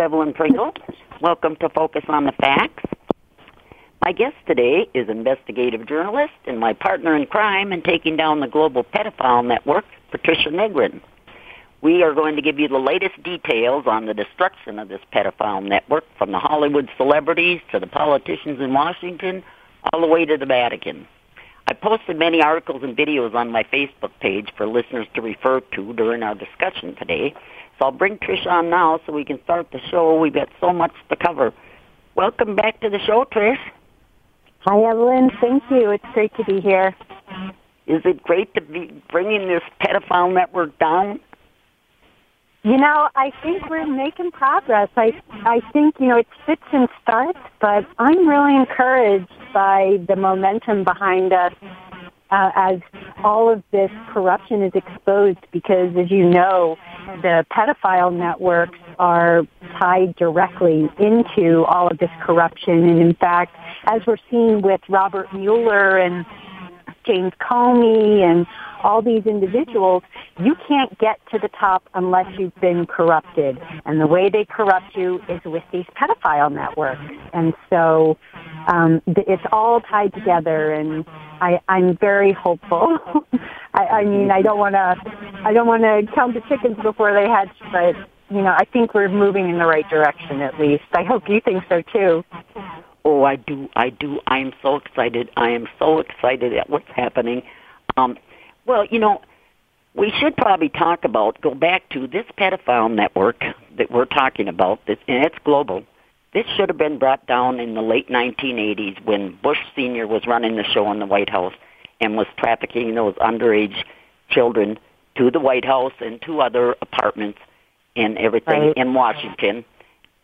Evelyn Pringle. Welcome to Focus on the Facts. My guest today is investigative journalist and my partner in crime in taking down the global pedophile network, Patricia Negron. We are going to give you the latest details on the destruction of this pedophile network from the Hollywood celebrities to the politicians in Washington all the way to the Vatican. I posted many articles and videos on my Facebook page for listeners to refer to during our discussion today. So I'll bring Trish on now so we can start the show. We've got so much to cover. Welcome back to the show, Trish. Hi, Evelyn. Thank you. It's great to be here. Is it great to be bringing this pedophile network down? You know, I think we're making progress. I I think you know it fits and starts, but I'm really encouraged by the momentum behind us uh, as all of this corruption is exposed. Because, as you know, the pedophile networks are tied directly into all of this corruption, and in fact, as we're seeing with Robert Mueller and James Comey and all these individuals, you can't get to the top unless you've been corrupted. And the way they corrupt you is with these pedophile networks. And so um, it's all tied together, and I, I'm very hopeful. I, I mean, I don't want to, I don't want to count the chickens before they hatch, but you know, I think we're moving in the right direction at least. I hope you think so too. Oh, I do. I do. I am so excited. I am so excited at what's happening. Um, well, you know, we should probably talk about, go back to this pedophile network that we're talking about, this, and it's global. This should have been brought down in the late 1980s when Bush Sr. was running the show in the White House and was trafficking those underage children to the White House and to other apartments and everything Right. in Washington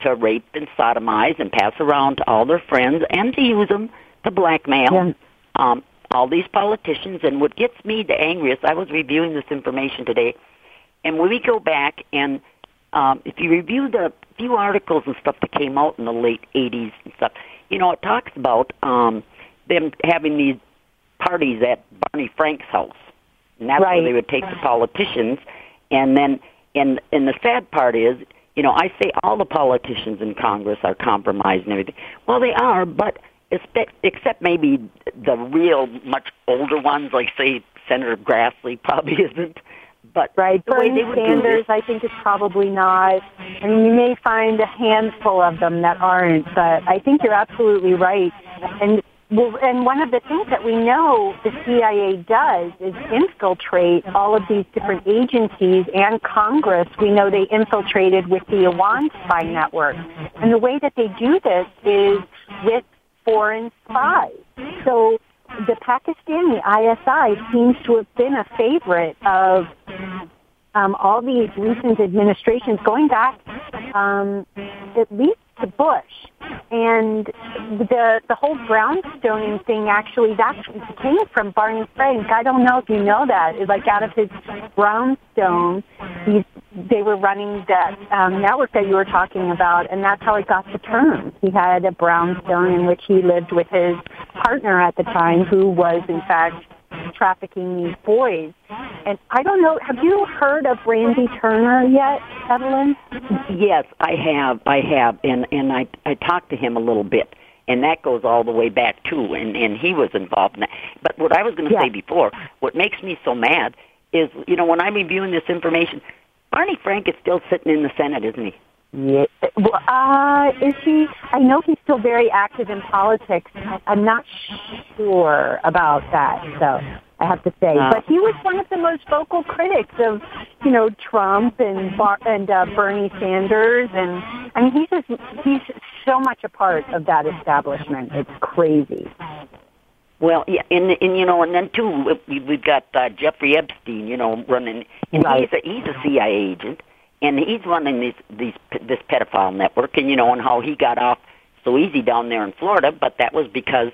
to rape and sodomize and pass around to all their friends and to use them to blackmail Yeah. um, all these politicians. And what gets me the angriest, I was reviewing this information today, and when we go back and um, if you review the few articles and stuff that came out in the late 80s and stuff, you know, it talks about um, them having these parties at Barney Frank's house. And that's Right. where they would take the politicians. And then, and, and the sad part is, you know, I say all the politicians in Congress are compromised and everything. Well, they are, but except, except maybe the real much older ones, like say Senator Grassley probably isn't. But Right. the way Bernie they would Sanders, I think, is probably not. I mean, you may find a handful of them that aren't, but I think you're absolutely right. And well, and one of the things that we know the CIA does is infiltrate all of these different agencies and Congress. We know they infiltrated with the Iran spy network. And the way that they do this is with foreign spies. So the Pakistani ISI seems to have been a favorite of um, all these recent administrations, going back um, at least to Bush, and the the whole brownstoning thing actually that came from Barney Frank. I don't know if you know that. It's like out of his brownstone, he, they were running that um, network that you were talking about, and that's how it got the term. He had a brownstone in which he lived with his partner at the time, who was in fact trafficking these boys. And I don't know, have you heard of Randy Turner yet, Evelyn? Yes, I have. I have, and and I I talked to him a little bit, and that goes all the way back too, and and he was involved in that. But what I was going to Yeah. say before, what makes me so mad is, you know, when I'm reviewing this information, Barney Frank is still sitting in the Senate, isn't he? Yeah. Well, uh, is he? I know he's still very active in politics. I'm not sure about that, so I have to say. No. But he was one of the most vocal critics of, you know, Trump and Bar- and uh, Bernie Sanders, and I mean, he's just he's so much a part of that establishment. It's crazy. Well, yeah, and and you know, and then too, we- we've got uh, Jeffrey Epstein, you know, running, and Right. he's a he's a CIA agent, and he's running these these this pedophile network, and you know, and how he got off so easy down there in Florida, but that was because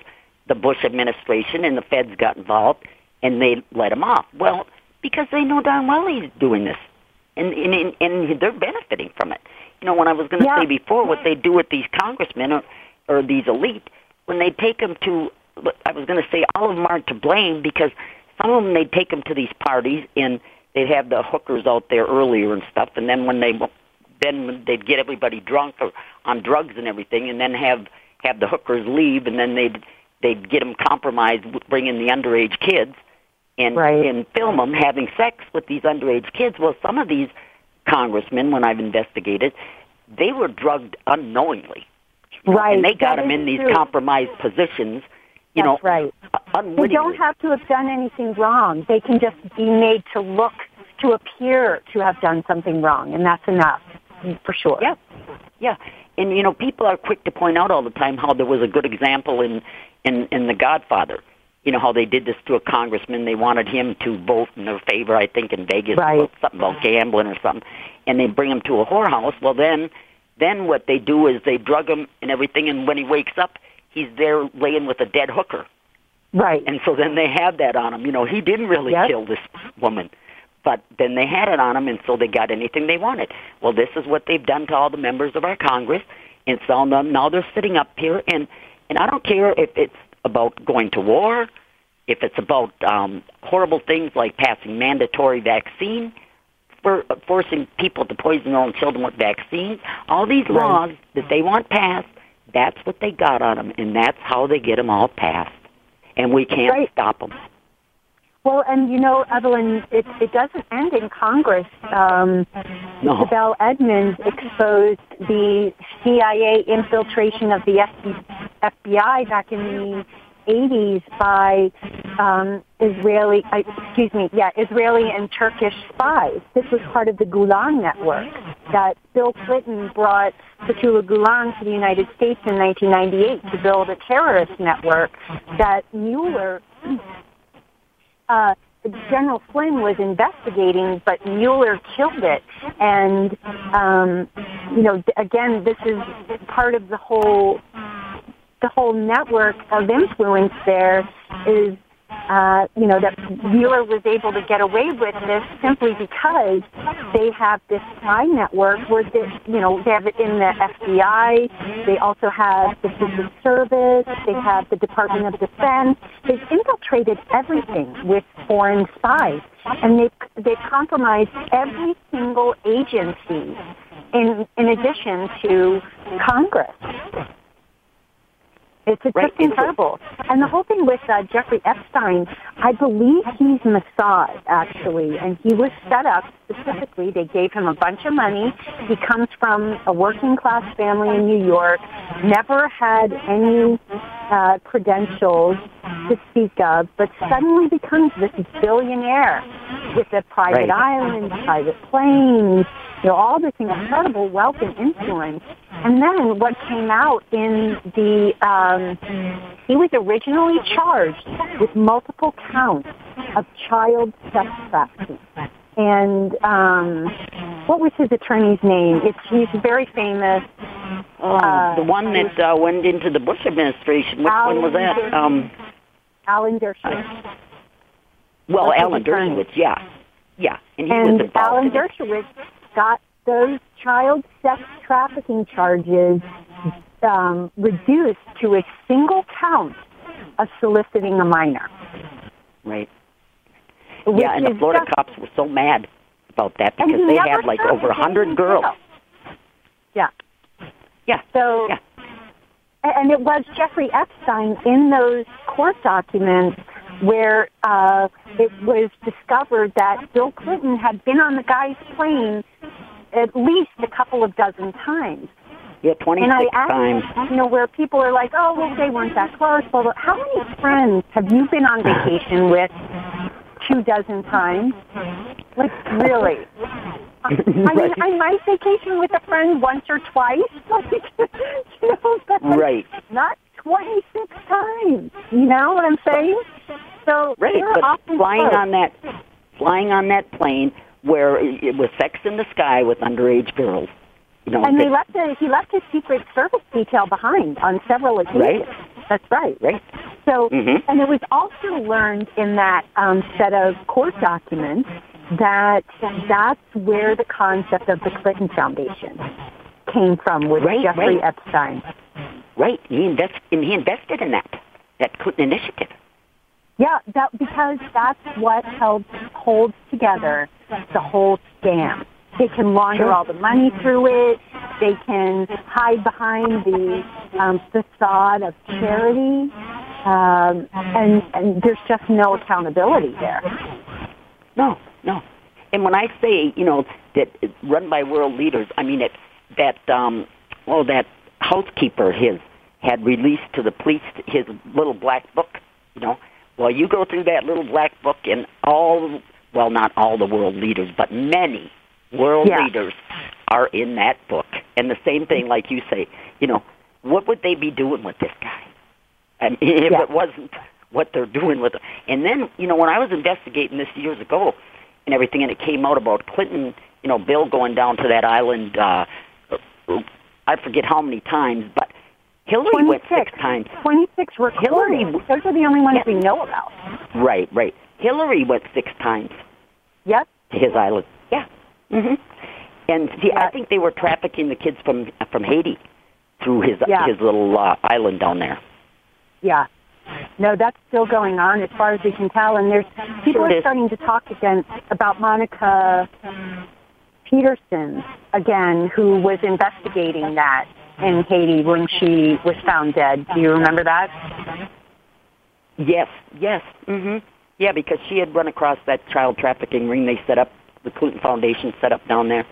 the Bush administration and the feds got involved, and they let him off. Well, because they know darn well he's doing this, and and and, they're benefiting from it. You know, when I was going to Yeah. say before, what they do with these congressmen or or these elite, when they take them to, I was going to say all of them aren't to blame because some of them they take them to these parties and they'd have the hookers out there earlier and stuff, and then when they then they'd get everybody drunk or on drugs and everything, and then have have the hookers leave, and then they'd they'd get them compromised, with bringing the underage kids, and Right. and film them having sex with these underage kids. Well, some of these congressmen, when I've investigated, they were drugged unknowingly, Right. and they got That them in these true. compromised positions. You That's know, right. They don't have to have done anything wrong. They can just be made to look, to appear to have done something wrong, and that's enough, for sure. Yeah, yeah, and you know, people are quick to point out all the time how there was a good example in in in The Godfather. You know how they did this to a congressman. They wanted him to vote in their favor, I think, in Vegas, Right. about something about gambling or something, and they bring him to a whorehouse. Well, then, then what they do is they drug him and everything, and when he wakes up, he's there laying with a dead hooker. Right. And so then they had that on him. You know, he didn't really Yep. kill this woman. But then they had it on him, and so they got anything they wanted. Well, this is what they've done to all the members of our Congress, and so now now they're sitting up here, and and I don't care if it's about going to war, if it's about um, horrible things like passing mandatory vaccine, for forcing people to poison their own children with vaccines. All these Right. laws that they want passed, that's what they got on them, and that's how they get them all passed. And we can't Right. stop them. Well, and you know, Evelyn, it, it doesn't end in Congress. Um, No. Sibel Edmonds exposed the CIA infiltration of the FB, FBI back in the 80s by um, Israeli, uh, excuse me, yeah, Israeli and Turkish spies. This was part of the Gulen network that Bill Clinton brought Fethullah Gulen to the United States in 1998 to build a terrorist network that Mueller uh, General Flynn was investigating, but Mueller killed it. And, um, you know, again, this is part of the whole, the whole network of influence there is, uh, you know, that Mueller was able to get away with this simply because they have this spy network where, they, you know, they have it in the FBI, they also have the Secret Service, they have the Department of Defense. They've infiltrated everything with foreign spies, and they've, they've compromised every single agency in, in addition to Congress. It's, it's Right, just incredible. And the whole thing with uh, Jeffrey Epstein, I believe he's Mossad, actually, and he was set up specifically. They gave him a bunch of money. He comes from a working class family in New York, never had any uh, credentials to speak of, but suddenly becomes this billionaire with a private Right. island, private planes, you know, all this incredible wealth and influence. And then what came out in the, um, he was originally charged with multiple counts of child sex trafficking. And um, what was his attorney's name? It's, he's very famous. Oh, Uh, the one that uh, went into the Bush administration. Which one was that? Alan Um, Alan Dershowitz. well, Alan. Dershowitz. Yeah, yeah, and he was And. Alan. Dershowitz got those child sex trafficking charges um, reduced to a single count of soliciting a minor. Right. which Yeah, and the Florida just- cops were so mad about that because they had like over a hundred girls. Yeah. Yeah. So, Yeah. and it was Jeffrey Epstein in those court documents where uh, it was discovered that Bill Clinton had been on the guy's plane at least a couple of dozen times. Yeah, twenty And I asked, times. you know, where people are like, oh, well, they weren't that close. Well, how many friends have you been on vacation with two dozen times? Like, really? I mean, Right. I might vacation with a friend once or twice, like, you know, but Right. not 26 times. You know what I'm saying? So right, but flying close. on that flying on that plane where it was sex in the sky with underage girls. You know, And they left a, he left his secret service detail behind on several occasions. Right. That's right. right? So, Mhm. and it was also learned in that um, set of court documents that that's where the concept of the Clinton Foundation came from with Right, Jeffrey right. Epstein. Right. He invest and he invested in that that Clinton initiative. Yeah, that because that's what helps holds together the whole scam. They can launder all the money through it. They can hide behind the um, facade of charity, um, and and there's just no accountability there. No, no. And when I say, you know, that it's run by world leaders, I mean it that um oh that housekeeper his had released to the police his little black book, you know. Well, you go through that little black book and all well not all the world leaders, but many world Yeah. leaders are in that book. And the same thing like you say, you know, what would they be doing with this guy? And if Yeah. it wasn't what they're doing with it. And then, you know, when I was investigating this years ago and everything, and it came out about Clinton, you know, Bill going down to that island, uh, I forget how many times, but Hillary went six times. 26 recorded. Hillary- Those are the only ones we know about. Right, right. Hillary went six times Yep. to his island. Yeah. hmm And see, I think they were trafficking the kids from from Haiti through his Yeah. his little uh, island down there. Yeah. No, that's still going on as far as we can tell. And there's people Sure are starting to talk again about Monica Petersen again, who was investigating that in Haiti when she was found dead. Do you remember that? Yes, yes. hmm Yeah, because she had run across that child trafficking ring they set up, the Clinton Foundation set up down there.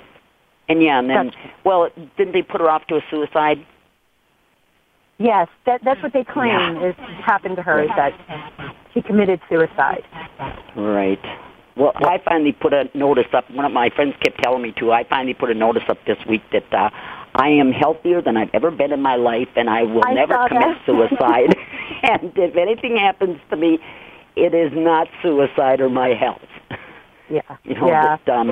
And yeah, and then, That's- well, didn't they put her off to a suicide? Yes, that, that's what they claim Yeah. is happened to her is that she committed suicide. Right. Well, I finally put a notice up. One of my friends kept telling me to. I finally put a notice up this week that uh, I am healthier than I've ever been in my life, and I will I never commit that. suicide. and if anything happens to me, it is not suicide or my health. Yeah. You know, yeah. that, um,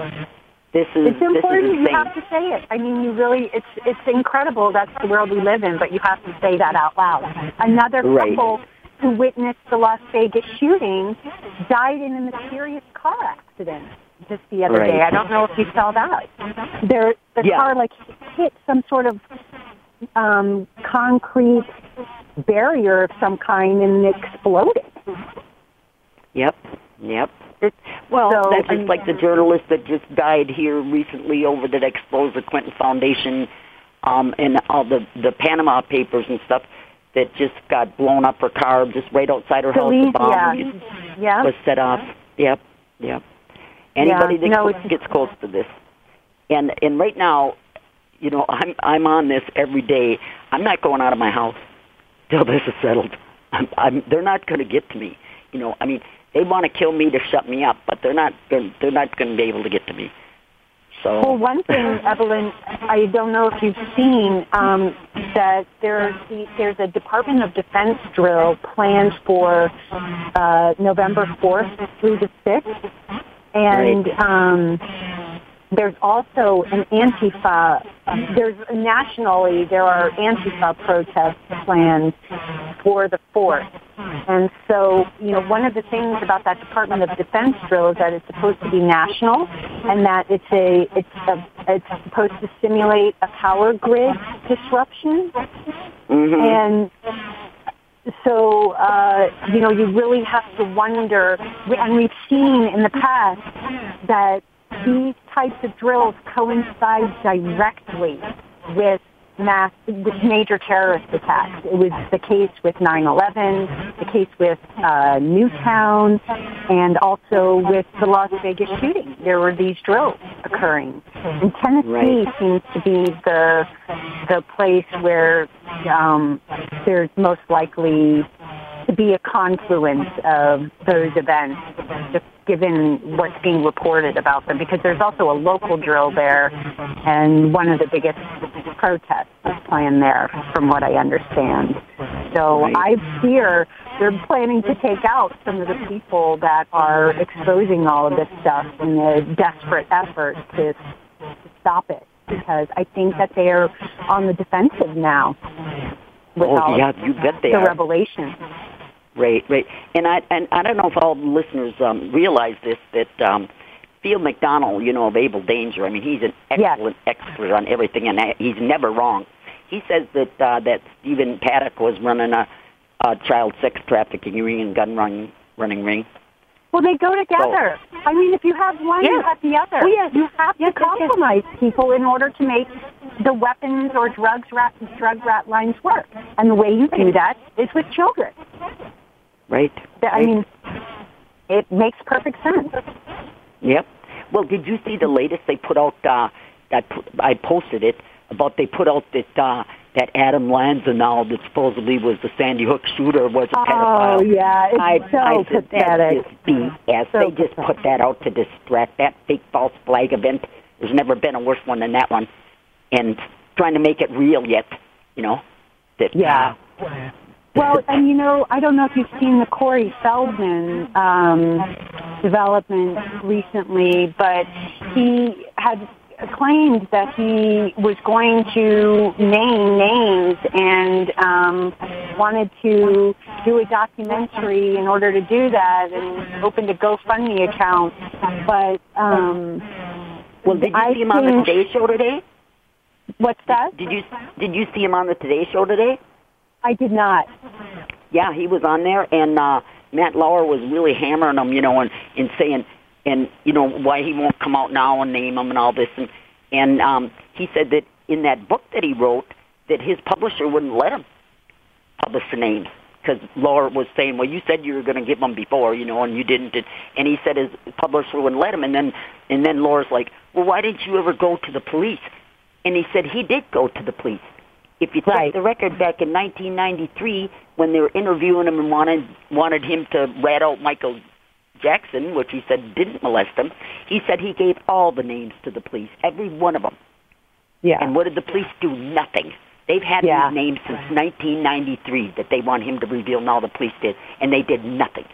this is It's important. This is You have to say it. I mean, you really, it's it's incredible. That's the world we live in, but you have to say that out loud. Another Right. couple who witnessed the Las Vegas shooting died in a mysterious car accident just the other Right. day. I don't know if you saw that. Their the Yeah. car like hit some sort of um, concrete barrier of some kind and it exploded. Yep. Yep. It's, Well, so, that's just like the journalist that just died here recently over that exposed the Clinton Foundation um, and all the the Panama Papers and stuff that just got blown up her car just right outside her house. The bomb yeah, yeah. was set off. Yep. Yep. Anybody Yeah, that no, gets close to this, and and right now, you know, I'm I'm on this every day. I'm not going out of my house till this is settled. I'm, I'm they're not going to get to me. You know, I mean, they want to kill me to shut me up, but they're not they're, they're not going to be able to get to me. So Well, one thing, Evelyn, I don't know if you've seen um, that there's the, there's a Department of Defense drill planned for uh, November 4th through the 6th, and Right. um, there's also an Antifa. There's nationally there are Antifa protests planned for the 4th. And so, you know, one of the things about that Department of Defense drill is that it's supposed to be national, and that it's a it's a, it's supposed to simulate a power grid disruption. mhm. And so, uh, you know, you really have to wonder, and we've seen in the past that these types of drills coincide directly with mass, with major terrorist attacks. It was the case with 9/11, the case with uh, Newtown, and also with the Las Vegas shooting. There were these drills occurring, and Tennessee Right. seems to be the the place where um, there's most likely to be a confluence of those events, just given what's being reported about them. Because there's also a local drill there, and one of the biggest protests is planned there, from what I understand. so I fear they're planning to take out some of the people that are exposing all of this stuff in a desperate effort to, to stop it because I think that they're on the defensive now with Oh, all yeah, you bet they the are. revelation. Right, right. And I and I don't know if all the listeners um, realize this that um, Field McConnell, you know of Abel Danger. I mean, he's an Yes. excellent expert on everything, and he's never wrong. He says that uh, that Stephen Paddock was running a, a child sex trafficking ring and gun run, running ring. Well, they go together. I mean, if you have one, you have the other. Oh, yes. You have Yes, to yes, yes. compromise people in order to make the weapons or drugs rat, drug rat lines work. And the way you do that is with children. Right. That- I mean, it makes perfect sense. Yep. Well, did you see the latest they put out? Uh, that I posted it about they put out that uh, that Adam Lanza now that supposedly was the Sandy Hook shooter was a pedophile. Oh, yeah. It's I, so I said, pathetic. That's just BS. So they just pathetic. put that out to distract that fake false flag event. There's never been a worse one than that one, and trying to make it real yet. You know. That, Yeah. uh, Well, and you know, I don't know if you've seen the Corey Feldman um, development recently, but he had claimed that he was going to name names and um, wanted to do a documentary in order to do that and opened a GoFundMe account. But um, well, did you I see him on the Today Show today? what's that? Did you did you see him on the Today Show today? I did not. Yeah, he was on there, and uh, Matt Lauer was really hammering him, you know, and, and saying, and you know, why he won't come out now and name him and all this, and and um, he said that in that book that he wrote, that his publisher wouldn't let him publish the names because Lauer was saying, well, you said you were going to give them before, you know, and you didn't, and, and he said his publisher wouldn't let him, and then and then Lauer's like, well, why didn't you ever go to the police? And he said he did go to the police. If you check Right. the record back in 1993, when they were interviewing him and wanted wanted him to rat out Michael Jackson, which he said didn't molest him, he said he gave all the names to the police, every one of them. Yeah. And what did the police do? Nothing. They've had Yeah. these names since 1993 that they want him to reveal. Now the police did, and they did nothing.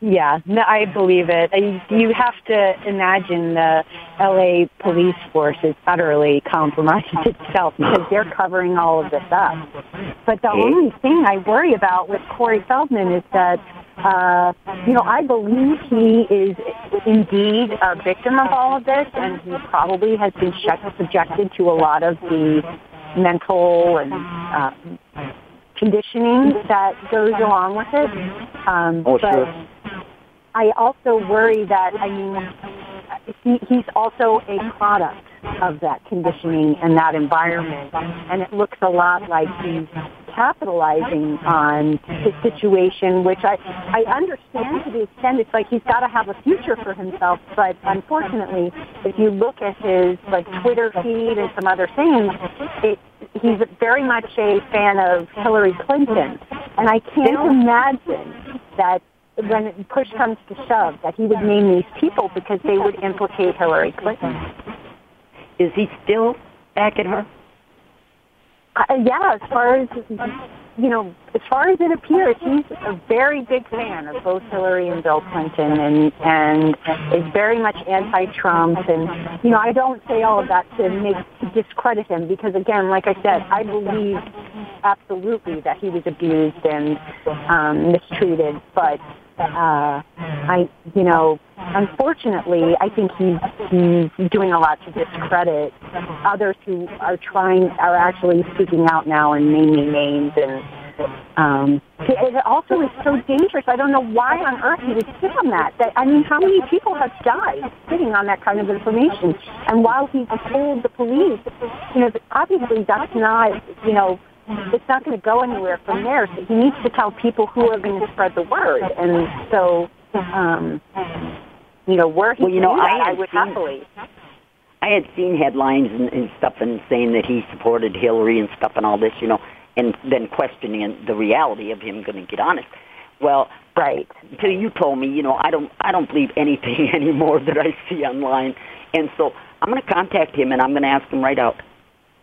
Yeah, no, I believe it. I, you have to imagine the LA police force is utterly compromised itself because they're covering all of this up. But the only thing I worry about with Corey Feldman is that, uh, you know, I believe he is indeed a victim of all of this, and he probably has been subjected to a lot of the mental and uh, conditioning that goes along with it. Um, Oh, but sure. I also worry that I mean he, he's also a product of that conditioning and that environment, and it looks a lot like he's capitalizing on his situation, which I I understand to the extent it's like he's got to have a future for himself, but unfortunately, if you look at his like Twitter feed and some other things, it he's very much a fan of Hillary Clinton, and I can't imagine that when push comes to shove, that he would name these people because they would implicate Hillary Clinton. Is he still backing her? Uh, yeah, as far as you know, as far as it appears, he's a very big fan of both Hillary and Bill Clinton, and and is very much anti-Trump. And you know, I don't say all of that to make to discredit him because, again, like I said, I believe absolutely that he was abused and um, mistreated, but. Uh, I, you know, unfortunately, I think he's he's doing a lot to discredit others who are trying are actually speaking out now and naming names and um it also is so dangerous. I don't know why on earth he would sit on that. That I mean, how many people have died sitting on that kind of information? And while he's told the police, you know, obviously that's not, you know, it's not going to go anywhere from there. So he needs to tell people who are going to spread the word. And so, um, you know, where he Well, you know, that, I I, would seen- happily. I had seen headlines and, and stuff and saying that he supported Hillary and stuff and all this, you know, and then questioning the reality of him going to get honest. Well, Right. until you told me, you know, I don't, I don't believe anything anymore that I see online, and so I'm going to contact him and I'm going to ask him right out.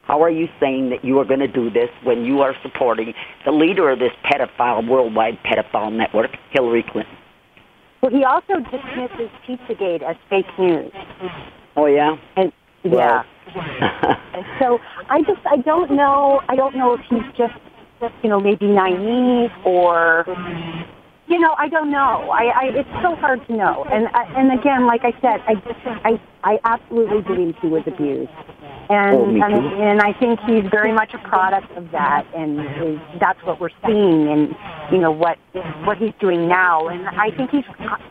How are you saying that you are going to do this when you are supporting the leader of this pedophile, worldwide pedophile network, Hillary Clinton? Well, he also dismisses Pizzagate as fake news. Oh yeah. And yeah. and so I just I don't know I don't know if he's just you know maybe naive or you know I don't know I, I it's so hard to know and I, and again like I said I I I absolutely believe he was abused and Oh, and, and I think he's very much a product of that, and is, that's what we're seeing, and you know what what he's doing now, and I think he's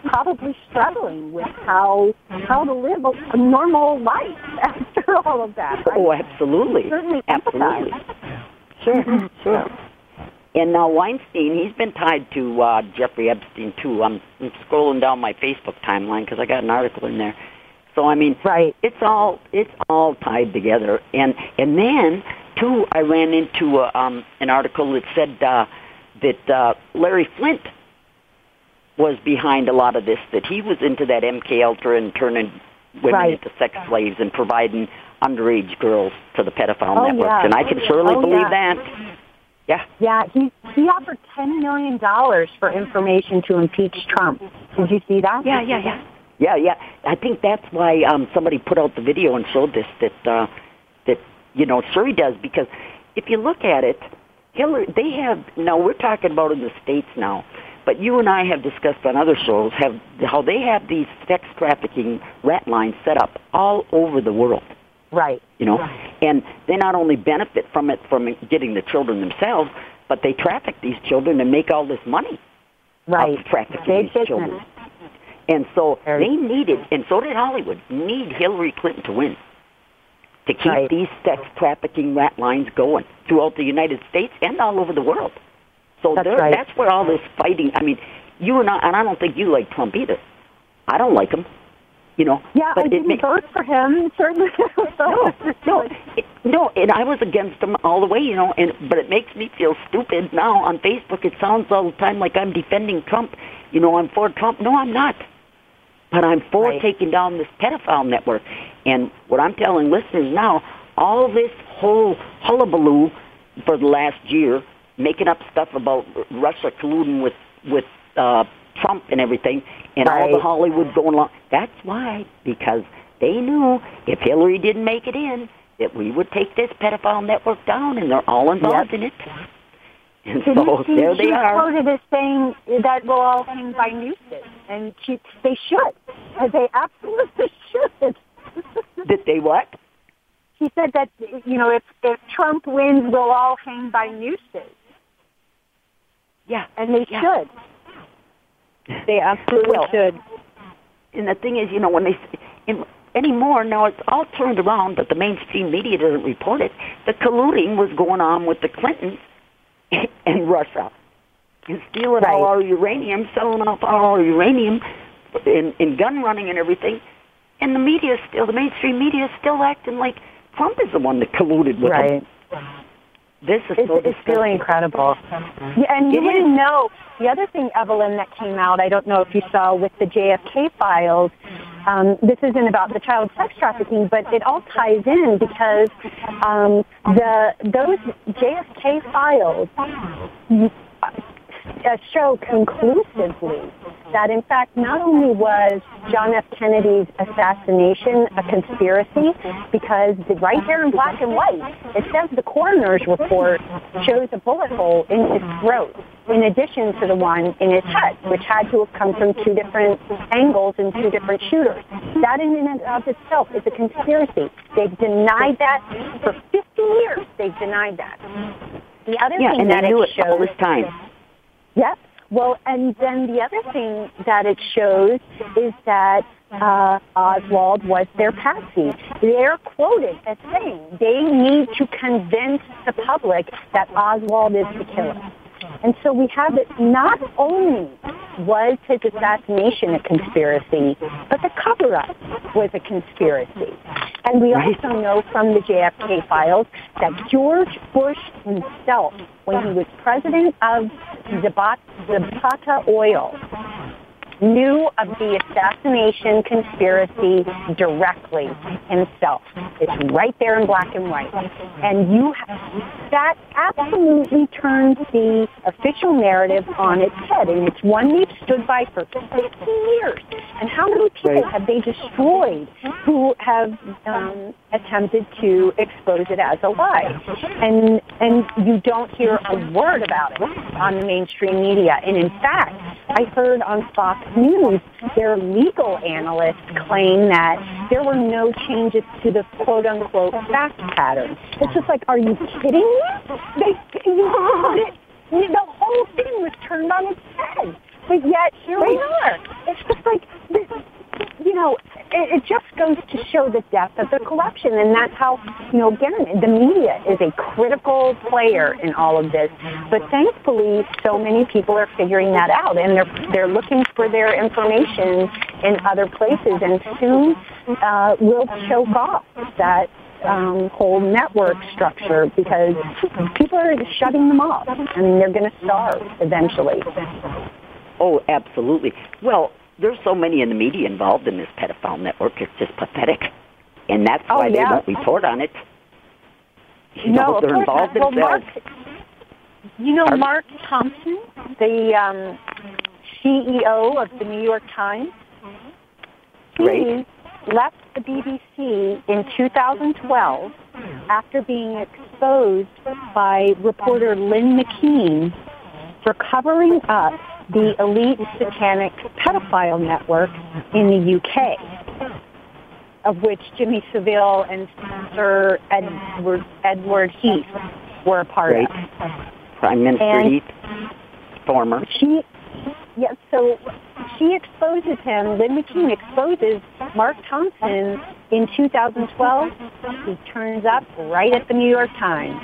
probably struggling with how how to live a, a normal life after all of that. Oh, I absolutely. certainly Absolutely. empathize. Sure, sure. And now Weinstein, he's been tied to uh, Jeffrey Epstein too. I'm, I'm scrolling down my Facebook timeline because I got an article in there. So I mean, Right. it's all it's all tied together. And and then too, I ran into a, um, an article that said uh, that uh, Larry Flynt was behind a lot of this. That he was into that MK Ultra and turning women Right. into sex slaves and providing underage girls to the pedophile Oh, networks. yeah. And I can surely Oh, believe yeah. that. Yeah. Yeah, he he offered ten million dollars for information to impeach Trump. Did you see that? Yeah, yeah, yeah. Yeah, yeah. I think that's why um somebody put out the video and showed this that uh that you know sure he does because if you look at it, Hillary they have now we're talking about in the states now, but you and I have discussed on other shows have how they have these sex trafficking rat lines set up all over the world Right. you know and they not only benefit from it from getting the children themselves but they traffic these children and make all this money Right. of trafficking Big these business. children and so they needed and so did hollywood need hillary clinton to win to keep Right. these sex trafficking rat lines going throughout the united states and all over the world so That's right. that's where all this fighting i mean you and i and i don't think you like trump either i don't like him you know Yeah, but I it didn't ma- vote for him. Certainly. no, no, it, no, and I was against him all the way, you know. And but it makes me feel stupid now on Facebook. It sounds all the time like I'm defending Trump. You know, I'm for Trump. No, I'm not. But I'm for Right. taking down this pedophile network. And what I'm telling listeners now, all this whole hullabaloo for the last year, making up stuff about Russia colluding with with uh, Trump and everything, and all the Right. Hollywood going along. That's why, because they knew if Hillary didn't make it in, that we would take this pedophile network down, and they're all involved in it. And Did so you see there she they was are. quoted as saying that we'll all hang by nooses, and she, they should. And They absolutely should. That they what? she said that you know if if Trump wins, we'll all hang by nooses, Yeah. and they Yeah. should. They absolutely Well, should. And the thing is, you know, when they in, anymore now it's all turned around, but the mainstream media doesn't report it. The colluding was going on with the Clintons and Russia, and stealing all our uranium, selling off all our uranium, in, in gun running and everything. And the media still, the mainstream media is still acting like Trump is the one that colluded with them. This is It's, so it's really incredible. Yeah, and you It wouldn't is. know the other thing, Evelyn, that came out. I don't know if you saw with the JFK files. Um, this isn't about the child sex trafficking, but it all ties in because um, the those JFK files uh, show conclusively that, in fact, not only was John F. Kennedy's assassination a conspiracy, because right there in black and white, it says the coroner's report shows a bullet hole in his throat, in addition to the one in his head, which had to have come from two different angles and two different shooters. That in and of itself is a conspiracy. They've denied that for 50 years. They've denied that. The other Yeah, thing and that they knew it it shows all this time. Yep. Well, and then the other thing that it shows is that uh, Oswald was their patsy. They're quoted as saying they need to convince the public that Oswald is the killer. And so we have it not only was his assassination a conspiracy, but the cover-up was a conspiracy. And we also know from the JFK files that George Bush himself, when he was president of Zapata Zapata Oil, knew of the assassination conspiracy directly himself. It's right there in black and white. And you have, that absolutely turns the official narrative on its head. And it's one we've stood by for 50 years. And how many people have they destroyed who have um, attempted to expose it as a lie? And, and you don't hear a word about it on the mainstream media. And in fact, I heard on Fox News their legal analysts claim that there were no changes to the quote unquote fact pattern. It's just like, are you kidding me? They, you, the whole thing was turned on its head. But yet, here we are. It's just like, this, you know, it, it just goes to show the depth of the corruption. And that's how, you know, again, the media is a critical player in all of this. But thankfully, so many people are figuring that out and they're, they're looking for their information in other places. And soon uh, we'll choke off that um, whole network structure because people are shutting them off. I mean, they're going to starve eventually. Oh, absolutely. Well, there's so many in the media involved in this pedophile network. It's just pathetic, and that's Oh, why they yeah. won't report on it. You no, know, of they're involved not. Well, Mark, you know? Mark Thompson, the um, CEO of the New York Times. He Right. left the BBC in 2012 after being exposed by reporter Lynn MacKean for covering up the elite satanic pedophile network in the UK, of which Jimmy Savile and Sir Edward, Edward Heath were a part Right. of. Prime Minister And- Heath, former. She, yeah, so she exposes him. Lynn MacKean exposes Mark Thompson in 2012. He turns up right at the New York Times.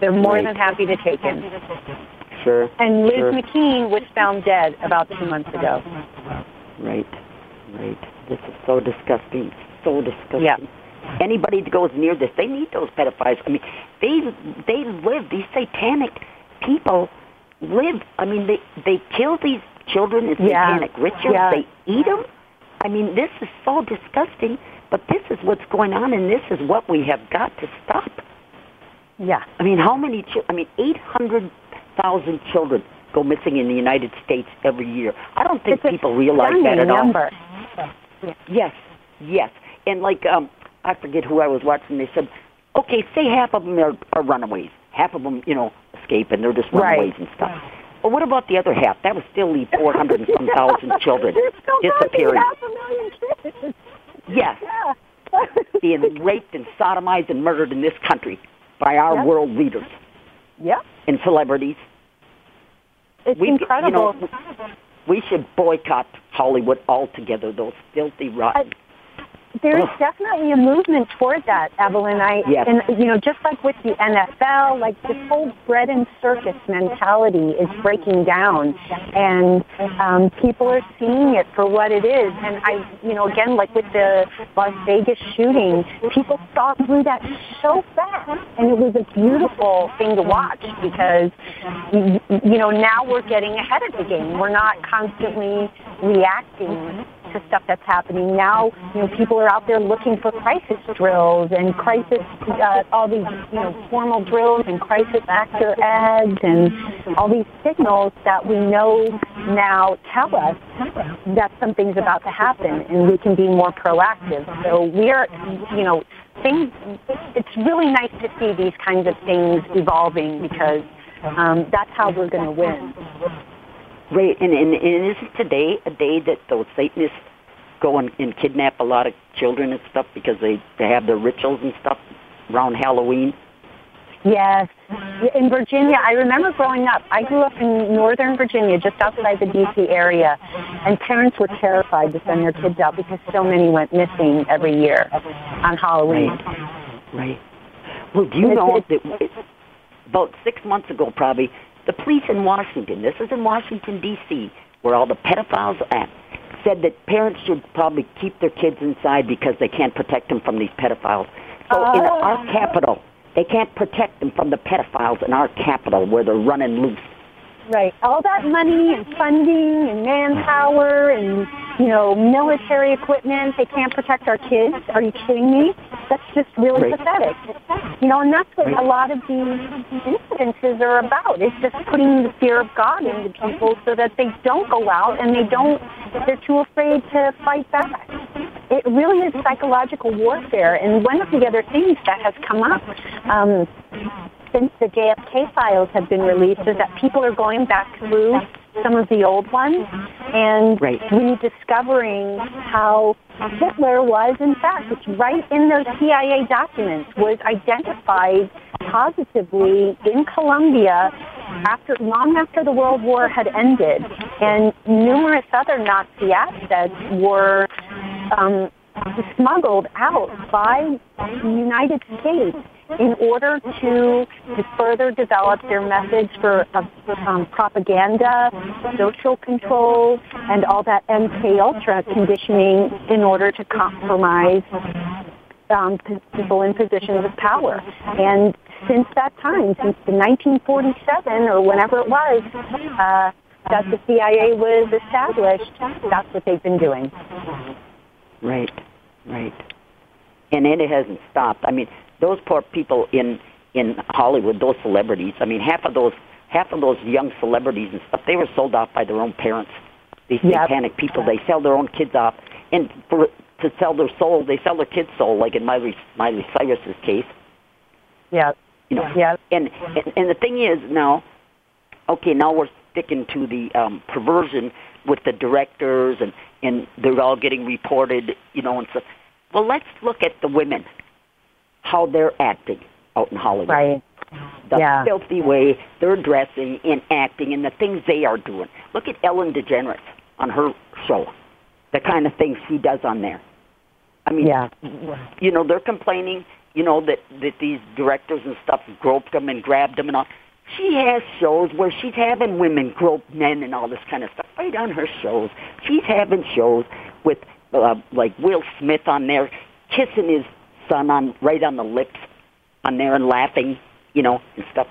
They're more than happy to take him. Sure. And Liz sure. MacKean was found dead about two months ago. Right. Right. This is so disgusting. So disgusting. Yeah. Anybody that goes near this, they need those pedophiles. I mean, they they live. These satanic people live. I mean, they they kill these children as Yeah. satanic rituals. Yeah. They eat them. I mean, this is so disgusting. But this is what's going on, and this is what we have got to stop. Yeah. I mean, how many? Chi- I mean, eight hundred thousand children go missing in the United States every year. I don't think It's people realize that at all. number. Yes, yes. And like, um, I forget who I was watching. They said, okay, say half of them are, are runaways. Half of them, you know, escape and they're just Right. runaways and stuff. But what about the other half? That would still leave 400 and some thousand children disappearing. half a million kids. Yes, Yeah. being raped and sodomized and murdered in this country by our Yep. world leaders celebrities. It's We, incredible. You know, we should boycott Hollywood altogether. Those filthy, rotten. There's definitely a movement toward that, Evelyn. I Yes. and you know, just like with the NFL, like this whole bread and circus mentality is breaking down, and um, people are seeing it for what it is. And I, you know, again, like with the Las Vegas shooting, people saw through that so fast, and it was a beautiful thing to watch because, you know, now we're getting ahead of the game. We're not constantly reacting to stuff that's happening now. You know, people are out there looking for crisis drills and crisis, uh, all these you know formal drills and crisis actor ads and all these signals that we know now tell us that something's about to happen and we can be more proactive. So we're, you know, things. It's really nice to see these kinds of things evolving because um, that's how we're going to win. Right, and, and, and isn't today a day that those Satanists go and, and kidnap a lot of children and stuff because they, they have their rituals and stuff around Halloween? Yes. In Virginia, I remember growing up, I grew up in northern Virginia, just outside the D.C. area, and parents were terrified to send their kids out because so many went missing every year on Halloween. Right. right. Well, do you know that about six months ago, probably, the police in Washington, this is in Washington, D.C., where all the pedophiles are at, said that parents should probably keep their kids inside because they can't protect them from these pedophiles. So in Oh. our capital, they can't protect them from the pedophiles in our capital where they're running loose. Right. All that money and funding and manpower and, you know, military equipment, they can't protect our kids. Are you kidding me? That's just really Right. pathetic. You know, and that's what Right. a lot of these incidences are about. It's just putting the fear of God into people so that they don't go out and they don't, they're too afraid to fight back. It really is psychological warfare. And one of the other things that has come up, um, since the JFK files have been released is that people are going back through some of the old ones. And Right. rediscovering how Hitler was, in fact, it's right in those CIA documents, was identified positively in Colombia after long after the World War had ended, and numerous other Nazi assets were um, smuggled out by the United States in order to, further develop their methods for uh, um, propaganda, social control, and all that MK Ultra conditioning in order to compromise um, people in positions of power. And since that time, since the 1947 or whenever it was, uh, that the CIA was established, that's what they've been doing. Right, right. And it hasn't stopped. I mean, those poor people in in Hollywood, those celebrities. I mean, half of those half of those young celebrities and stuff, they were sold off by their own parents. These Yep. satanic people, they sell their own kids off, and for to sell their soul, they sell their kids' soul, like in Miley Miley Cyrus's case. Yeah. You know, Yeah. and, and and the thing is now, okay, now we're sticking to the um, perversion with the directors, and and they're all getting reported, you know, and stuff. Well, let's look at the women, how they're acting out in Hollywood, Right. the Yeah. filthy way they're dressing and acting, and the things they are doing. Look at Ellen DeGeneres on her show, the kind of things she does on there. I mean, Yeah. you know, they're complaining, you know, that that these directors and stuff groped them and grabbed them and all. She has shows where she's having women grope men and all this kind of stuff right on her shows. She's having shows with uh, like Will Smith on there, kissing his on right on the lips on there and laughing, you know, and stuff.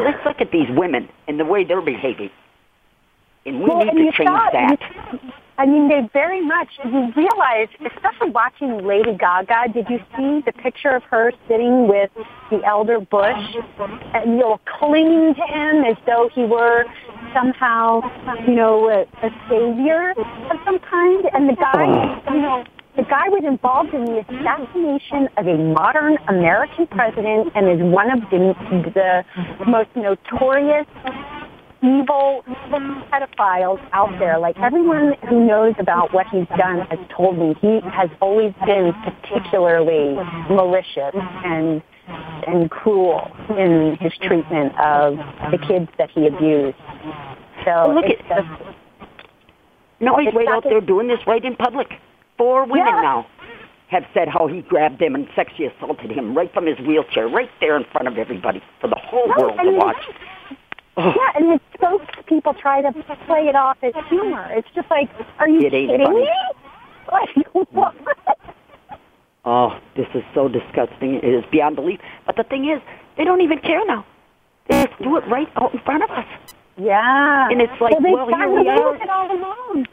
Let's look at these women and the way they're behaving, and we Well, need and to change saw- that. you- I mean, they very much, you realize, especially watching Lady Gaga, did you see the picture of her sitting with the elder Bush and, you know, clinging to him as though he were somehow, you know, a, a savior of some kind? And the guy, oh. you know, the guy was involved in the assassination of a modern American president and is one of the, the most notorious evil pedophiles out there. Like everyone who knows about what he's done has told me he has always been particularly malicious and and cruel in his treatment of the kids that he abused. So Well, look at- just, No, he's right out there doing this right in public. Four women Yeah. now have said how he grabbed him and sexually assaulted him right from his wheelchair, right there in front of everybody for the whole world I to watch. Oh, yeah, and the spokespeople try to play it off as humor. It's just like, are you It kidding funny. me? Like, what? oh, this is so disgusting. It is beyond belief. But the thing is, they don't even care now. They just do it right out in front of us. Yeah. And it's like, well, well, here we are. it all along.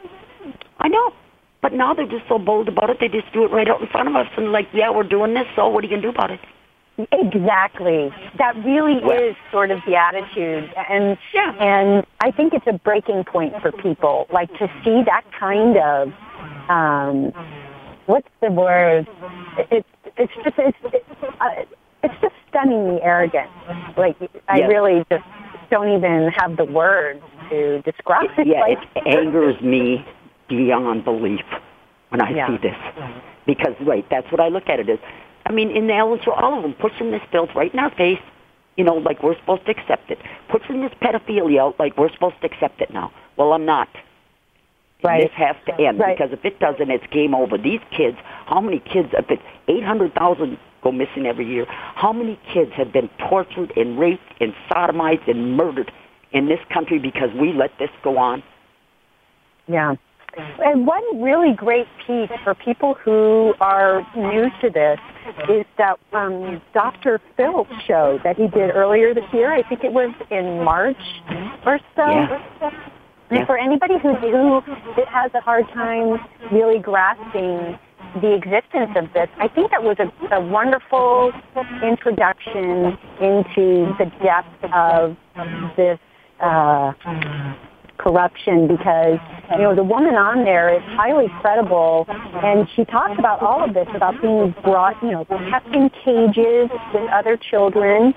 I know. But now they're just so bold about it, they just do it right out in front of us and like, yeah, we're doing this, so what are you going to do about it? Exactly. That really Well- is sort of the attitude, and Yeah. and I think it's a breaking point for people, like to see that kind of, um, what's the word? It's it's just it's it's, uh, it's just stunningly arrogant. Like I Yes. really just don't even have the words to describe it. yeah, like, it angers me beyond belief when I Yeah. see this. Because, right, that's what I look at it as. I mean, in the Ellen show, all of them pushing this filth right in our face, you know, like we're supposed to accept it. Pushing this pedophilia out like we're supposed to accept it now. Well, I'm not. Right. This has to end Right. because if it doesn't, it's game over. These kids, how many kids, if it's 800,000 go missing every year, how many kids have been tortured and raped and sodomized and murdered in this country because we let this go on? yeah. And one really great piece for people who are new to this is that um, Dr. Phil show that he did earlier this year. I think it was in March or so. Yeah. And for anybody who, who has a hard time really grasping the existence of this, I think that was a, a wonderful introduction into the depth of this uh, corruption because you know the woman on there is highly credible and she talks about all of this about being brought you know kept in cages with other children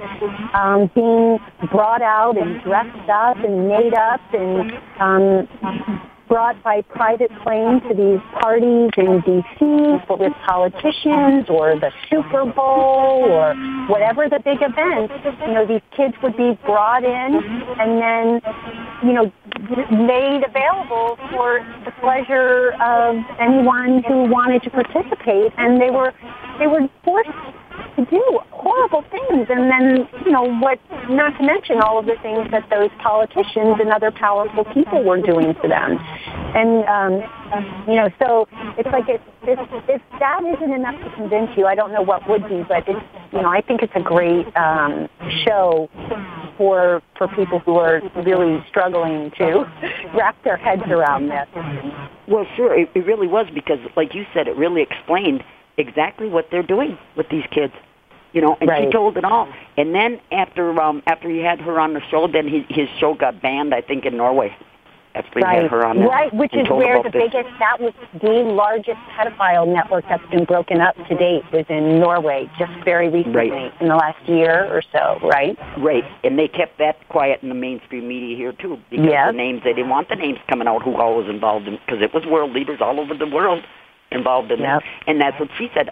um, being brought out and dressed up and made up and um, brought by private plane to these parties in D.C. with politicians or the Super Bowl or whatever the big event. You know, these kids would be brought in and then, you know, made available for the pleasure of anyone who wanted to participate, and they were they were forced to do horrible things. And then, you know, what, not to mention all of the things that those politicians and other powerful people were doing to them. And, um, you know, so it's like if, if, if that isn't enough to convince you, I don't know what would be, but it's, you know, I think it's a great um, show for for people who are really struggling to wrap their heads around this. Well, sure, it, it really was because, like you said, it really explained exactly what they're doing with these kids. You know, and Right. she told it all. And then after um after he had her on the show, then his his show got banned. I think in Norway. After he had Right, her on right, which is where the this. biggest, that was the largest pedophile network that's been broken up to date was in Norway just very recently, Right. in the last year or so, right? Right, and they kept that quiet in the mainstream media here too, because Yes. the names they didn't want the names coming out who all was involved in, because it was world leaders all over the world involved in Yep. it, and that's what she said.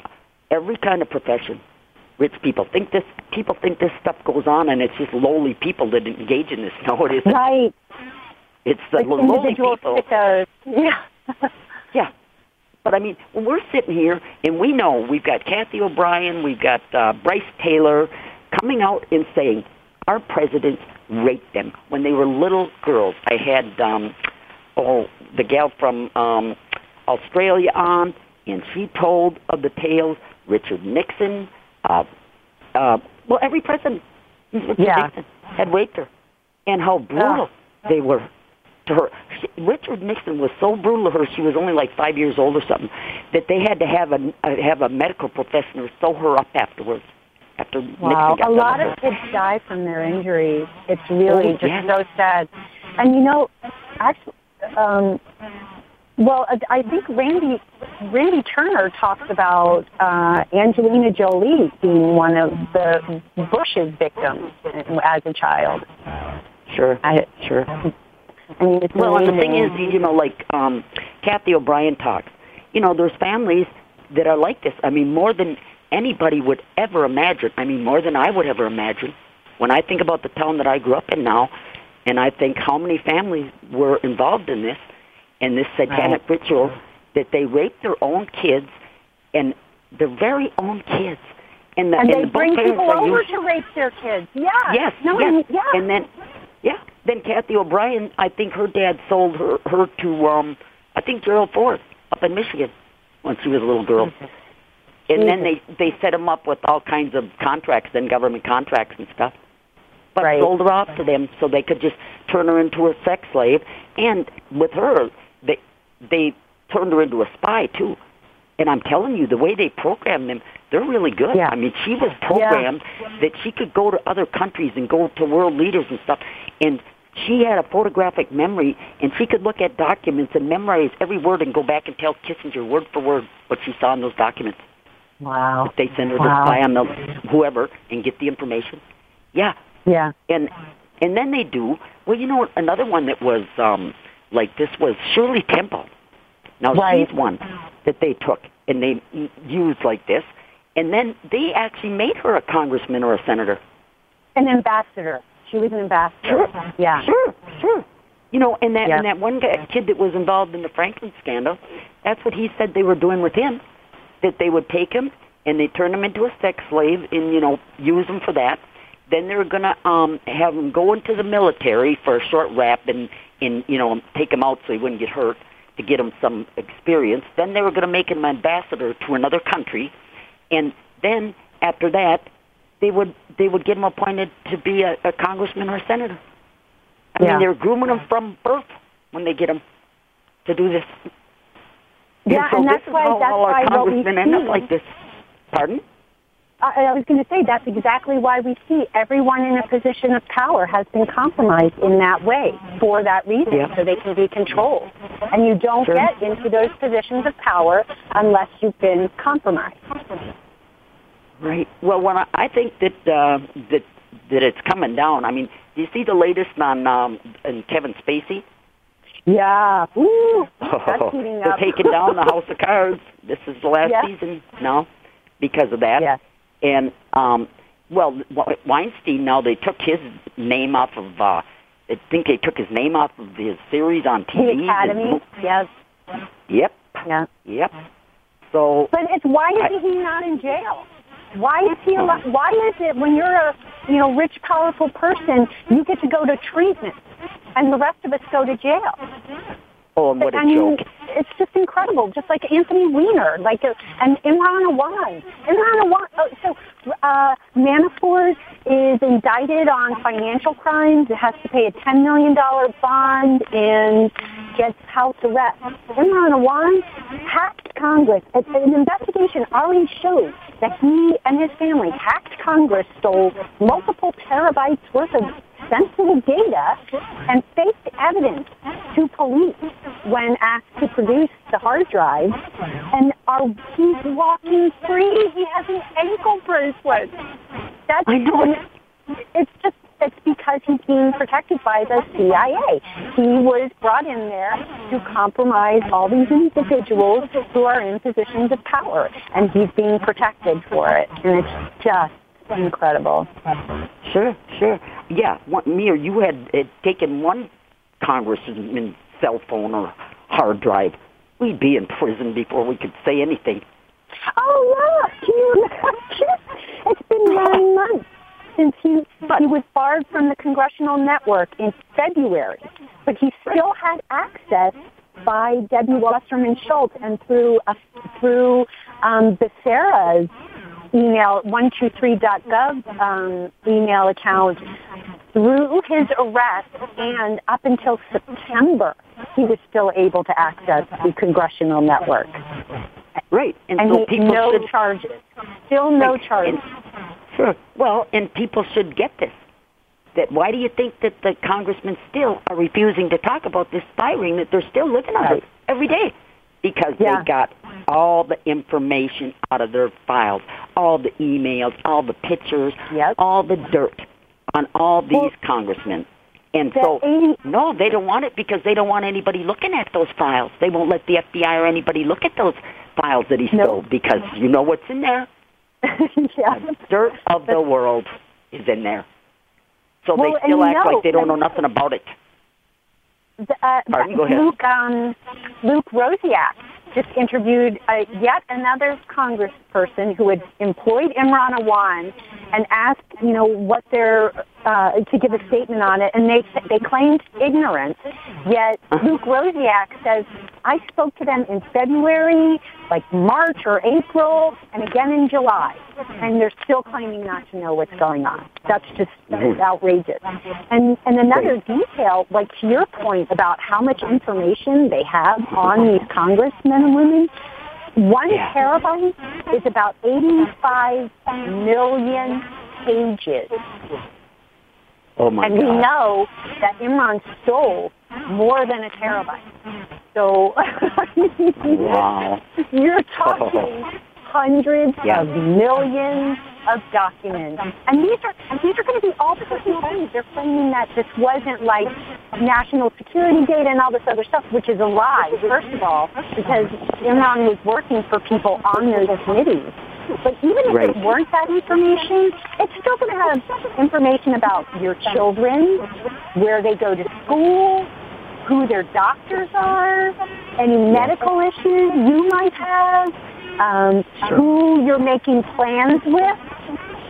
Every kind of profession, rich people think this. People think this stuff goes on, and it's just lowly people that engage in this. No, it isn't. Right. It's the lowly individual people. sickos. Yeah. Yeah. But I mean, when we're sitting here and we know we've got Cathy O'Brien, we've got uh, Brice Taylor coming out and saying our presidents raped them when they were little girls. I had um, oh the gal from um, Australia on, and she told of the tales. Richard Nixon, uh, uh, well, every president, Richard Yeah. Nixon had raped her, and how brutal they were to her. She, Richard Nixon was so brutal to her. She was only like five years old or something that they had to have a uh, have a medical professional sew her up afterwards. After Wow. A lot of her. kids die from their injuries. It's really Oh, just yes. so sad. And you know, actually, um, well, I think Randy Randy Turner talks about uh, Angelina Jolie being one of the Bush's victims as a child. Sure, I, sure. I mean, it's Well, and the thing is, you know, like um, Cathy O'Brien talks. You know, there's families that are like this. I mean, more than anybody would ever imagine. I mean, more than I would ever imagine. When I think about the town that I grew up in now, and I think how many families were involved in this, in this satanic ritual, that they raped their own kids, and their very own kids. And, the, and and they the bring people over used- to rape their kids. Yeah. Yes, No, yes. and, yeah. And then, yeah, then Cathy O'Brien, I think her dad sold her her to, um, I think Gerald Ford up in Michigan when she was a little girl. And then they they set him up with all kinds of contracts, then government contracts and stuff. But Right. sold her off to them so they could just turn her into a sex slave. And with her, they they turned her into a spy too. And I'm telling you, the way they programmed them, they're really good. Yeah. I mean, she was programmed that she could go to other countries and go to world leaders and stuff. And she had a photographic memory, and she could look at documents and memorize every word and go back and tell Kissinger word for word what she saw in those documents. wow. They send her to Wow. spy on the whoever and get the information. Yeah, Yeah. and and then they do. Well, you know, another one that was um like this was Shirley Temple. Now Right. she's one that they took and they used like this, and then they actually made her a congressman or a senator. An ambassador. She was an ambassador. Sure. Yeah. Sure, sure. You know, and that Yeah. and that one guy, kid that was involved in the Franklin scandal, that's what he said they were doing with him. That they would take him and they turn him into a sex slave and you know use him for that. Then they're gonna um have him go into the military for a short rap and and you know take him out so he wouldn't get hurt. to get him some experience. Then they were going to make him ambassador to another country, and then after that, they would they would get him appointed to be a, a congressman or a senator. I Yeah. mean, they're grooming him from birth when they get him to do this. Yeah, so and that's why- how that's all why congressmen end up like this. Pardon? I, I was going to say that's exactly why we see everyone in a position of power has been compromised in that way for that reason, Yeah. so they can be controlled. And you don't Sure. get into those positions of power unless you've been compromised. Right. Well, when I, I think that uh, that that it's coming down. I mean, do you see the latest on um, on Kevin Spacey? Yeah. Ooh, heating They're taking down the House of Cards. This is the last Yeah. season now because of that. Yes. And um, well, Weinstein now they took his name off of. Uh, I think they took his name off of his series on TV. The Academy. Yes. Yep. Yeah. Yep. So But it's why is he not in jail? Why is he? al- Why is it when you're a you know rich, powerful person, you get to go to treatment, and the rest of us go to jail? oh, and what a I mean, joke! it's just incredible. Just like Anthony Weiner, like uh, and Imran Awan. Imran Awan. Oh, so uh, Manafort is indicted on financial crimes. It has to pay a ten million dollar bond and gets house arrest. Imran Awan hacked Congress. An an investigation already shows that he and his family hacked Congress, stole multiple terabytes worth of sensitive data and faked evidence to police when asked to produce the hard drive. And are, he's walking free. He has an ankle bracelet. That's, I know. It's just it's because he's being protected by the CIA. He was brought in there to compromise all these individuals who are in positions of power, and he's being protected for it. And it's just incredible. Sure, sure. Yeah, one, me or you had, had taken one congressman's cell phone or hard drive, we'd be in prison before we could say anything. Oh yeah, can you imagine? It's been nine months since he he was barred from the congressional network in February, but he still had access by Debbie Wasserman Schultz and through a, through um, Becerra's email one two three gov um, email account through his arrest and up until September he was still able to access the congressional network Right, and, and so he, people no should charges. Still no charges. Sure. Well, and people should get this. That why do you think that the congressmen still are refusing to talk about this spy ring that they're still living under Right. every day? Because Yeah. they got all the information out of their files, all the emails, all the pictures, Yep. all the dirt on all these Well, congressmen. And so, 80 no, they don't want it because they don't want anybody looking at those files. They won't let the FBI or anybody look at those files that he stole because you know what's in there yeah. the dirt of the world is in there. So Well, they still act know like they don't know nothing about it. The, uh, Pardon? Go ahead. Luke, um, Luke Rosiak just interviewed uh, yet another congressperson who had employed Imran Awan and asked, you know, what their uh, to give a statement on it, and they they claimed ignorance. Yet. Luke Rosiak says, I spoke to them in February, like March or April, and again in July, and they're still claiming not to know what's going on. That's just Mhm. outrageous. And and another detail, like to your point about how much information they have on these congressmen and women, one terabyte is about 85 million pages. Oh my and we know that Imran stole more than a terabyte. So Wow. you're oh. talking hundreds Yeah. of millions of documents. And these are and these are going to be all the different things. They're claiming that this wasn't like national security data and all this other stuff, which is a lie, first of all, because Imran was working for people on those committees. But even if Right. it weren't that information, it's still going to have information about your children, where they go to school, who their doctors are, any medical issues you might have, um, who you're making plans with,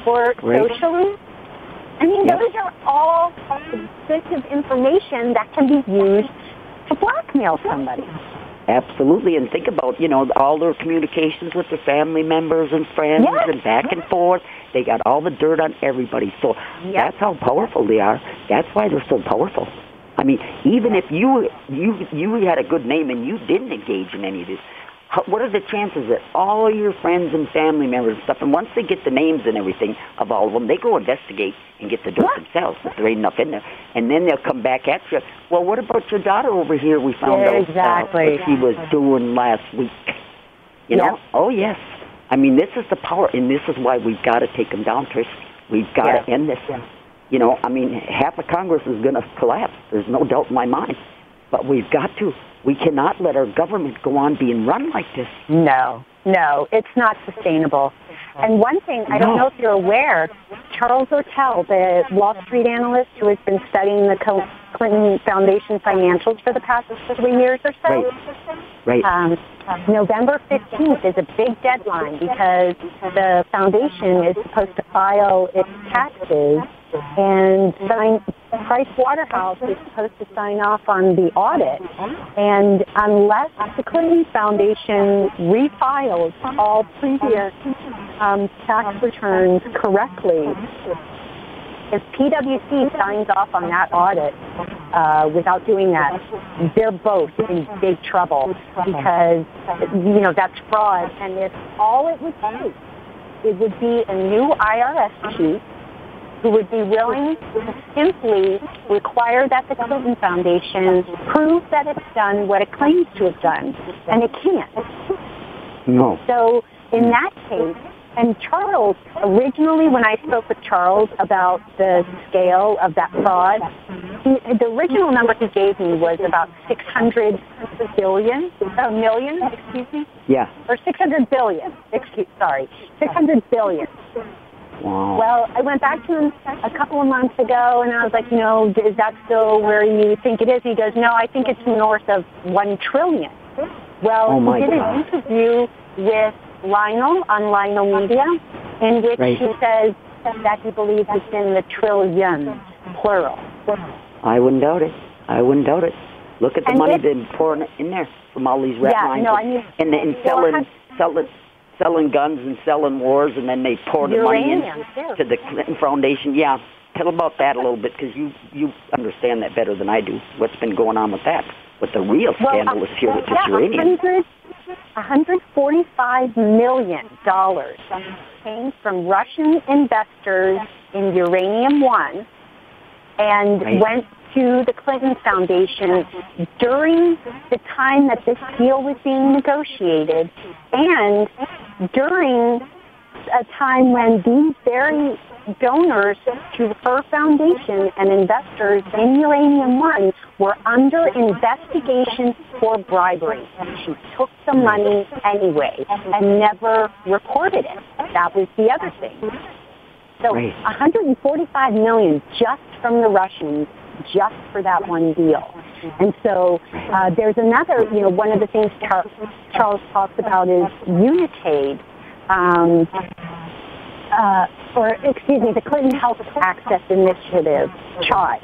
or Right. socially. I mean, Yep. those are all bits of information that can be used to blackmail somebody. Absolutely, and think about you know all their communications with their family members and friends Yes. and back and forth. They got all the dirt on everybody. So Yep. that's how powerful they are. That's why they're so powerful. I mean, even if you you you had a good name and you didn't engage in any of this, what are the chances that all your friends and family members and stuff, and once they get the names and everything of all of them, they go investigate and get the dirt Yeah. themselves if there ain't enough in there, and then they'll come back at you. Well, what about your daughter over here? We found Yeah, out uh, exactly. what she was doing last week. You know? Yep. Oh yes. I mean, this is the power, and this is why we've got to take them down, Trish. We've got to end this. You know, I mean, half of Congress is going to collapse. There's no doubt in my mind. But we've got to. We cannot let our government go on being run like this. No, no, it's not sustainable. And one thing, I don't know if you're aware, Charles Ortel, the Wall Street analyst who has been studying the Clinton Foundation financials for the past three years or so, Right. Right. um, November 15th is a big deadline because the foundation is supposed to file its taxes and sign, Price Waterhouse is supposed to sign off on the audit. And unless the Clinton Foundation refiles all previous um, tax returns correctly, if PwC signs off on that audit uh, without doing that, they're both in big trouble because you know that's fraud. And if all it would take, it would be a new IRS chief who would be willing to simply require that the Clinton Foundation prove that it's done what it claims to have done, and it can't. no. So in that case, and Charles, originally when I spoke with Charles about the scale of that fraud, he, the original number he gave me was about 600 billion, uh, million, excuse me, Yeah. or 600 billion, excuse, sorry, 600 billion. Wow. Well, I went back to him a couple of months ago, and I was like, you know, is that still where you think it is? He goes, no, I think it's north of one trillion. Well, Oh, he did an interview with Lionel on Lionel Media, in which Right. he says that he believes it's in the trillions, plural. I wouldn't doubt it. I wouldn't doubt it. Look at the And money this- they're pouring in there from all these red Yeah, lines no, and, I mean- and, and selling, selling, selling guns and selling wars, and then they pour the money in too. to the Clinton Foundation. Yeah, tell about that a little bit because you you understand that better than I do. What's been going on with that? What the real scandal is here uh, with this yeah, uranium. 100, 145 million dollars came from Russian investors in Uranium One, and Right. went to the Clinton Foundation during the time that this deal was being negotiated, and during a time when these very donors to her foundation and investors in Uranium One were under investigation for bribery. She took the money anyway and never reported it. That was the other thing. So 145 million just from the Russians, just for that one deal. And so uh, there's another, you know, one of the things Charles talks about is Unitaid. Um, uh, or excuse me, the Clinton Health Access Initiative, CHAI.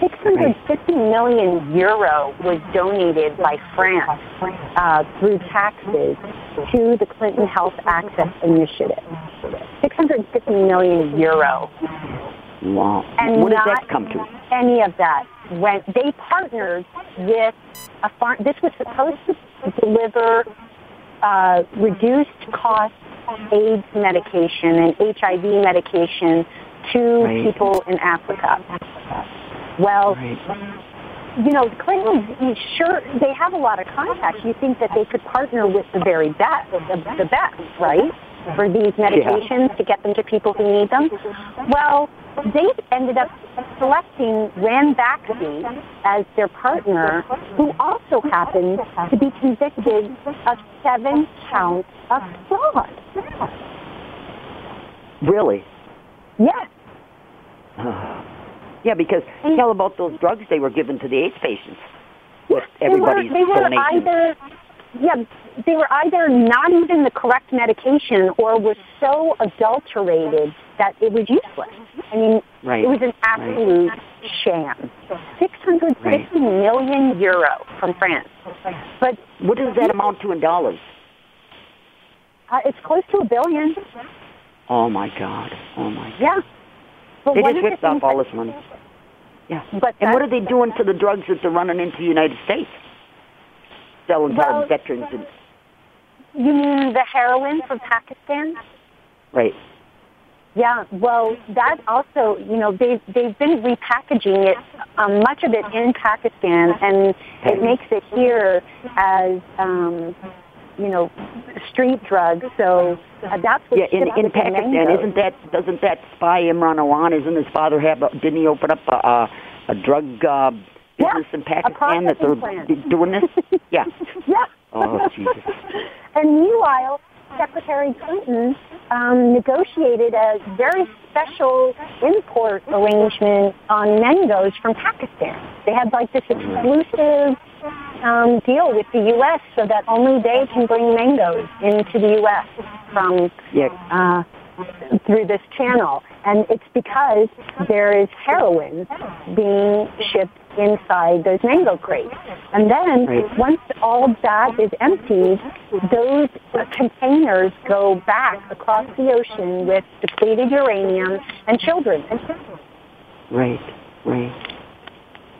650 million euro was donated by France uh, through taxes to the Clinton Health Access Initiative. 650 million euro. Wow. And what does that come to? Any of that went. They partnered with a farm. This was supposed to deliver uh, reduced cost AIDS medication and HIV medication to Right. people in Africa. Well, Right. you know, Clinton, sure, they have a lot of contacts. You think that they could partner with the very best, the, the best, right? For these medications to get them to people who need them. Well, they ended up selecting Ranbaxy as their partner, who also happened to be convicted of seven counts of fraud. Really? Yes. Yeah, because tell about those drugs they were given to the AIDS patients with they were, everybody's they were either yeah they were either not even the correct medication or were so adulterated that it was useless. I mean, Right. it was an absolute sham. Six hundred fifty million euro from France. But What does that amount to in dollars? uh, it's close to a billion. Oh my God. Oh my God. Yeah. But They just ripped off all this money. Yeah. But And what are they doing to the drugs that they're running into the United States? Selling to Well- veterans and You mean the heroin from Pakistan? right. Yeah, well, that also, you know, they've, they've been repackaging it, um, much of it in Pakistan, and it makes it here as, um, you know, street drugs. So uh, that's what Yeah, in in Pakistan, mangoes. isn't that doesn't that spy Imran Awan? Isn't his father have? A, didn't he open up a a, a drug uh, Yeah, business in Pakistan that they're plant. doing this? Yeah. Yeah. Oh, Jesus. and meanwhile, Secretary Clinton um, negotiated a very special import arrangement on mangoes from Pakistan. They had like this exclusive um, deal with the U.S. so that only they can bring mangoes into the U.S. from Yeah. uh, through this channel. And it's because there is heroin being shipped inside those mango crates. And then Right. once all of that is emptied, those containers go back across the ocean with depleted uranium and children. Right. Right.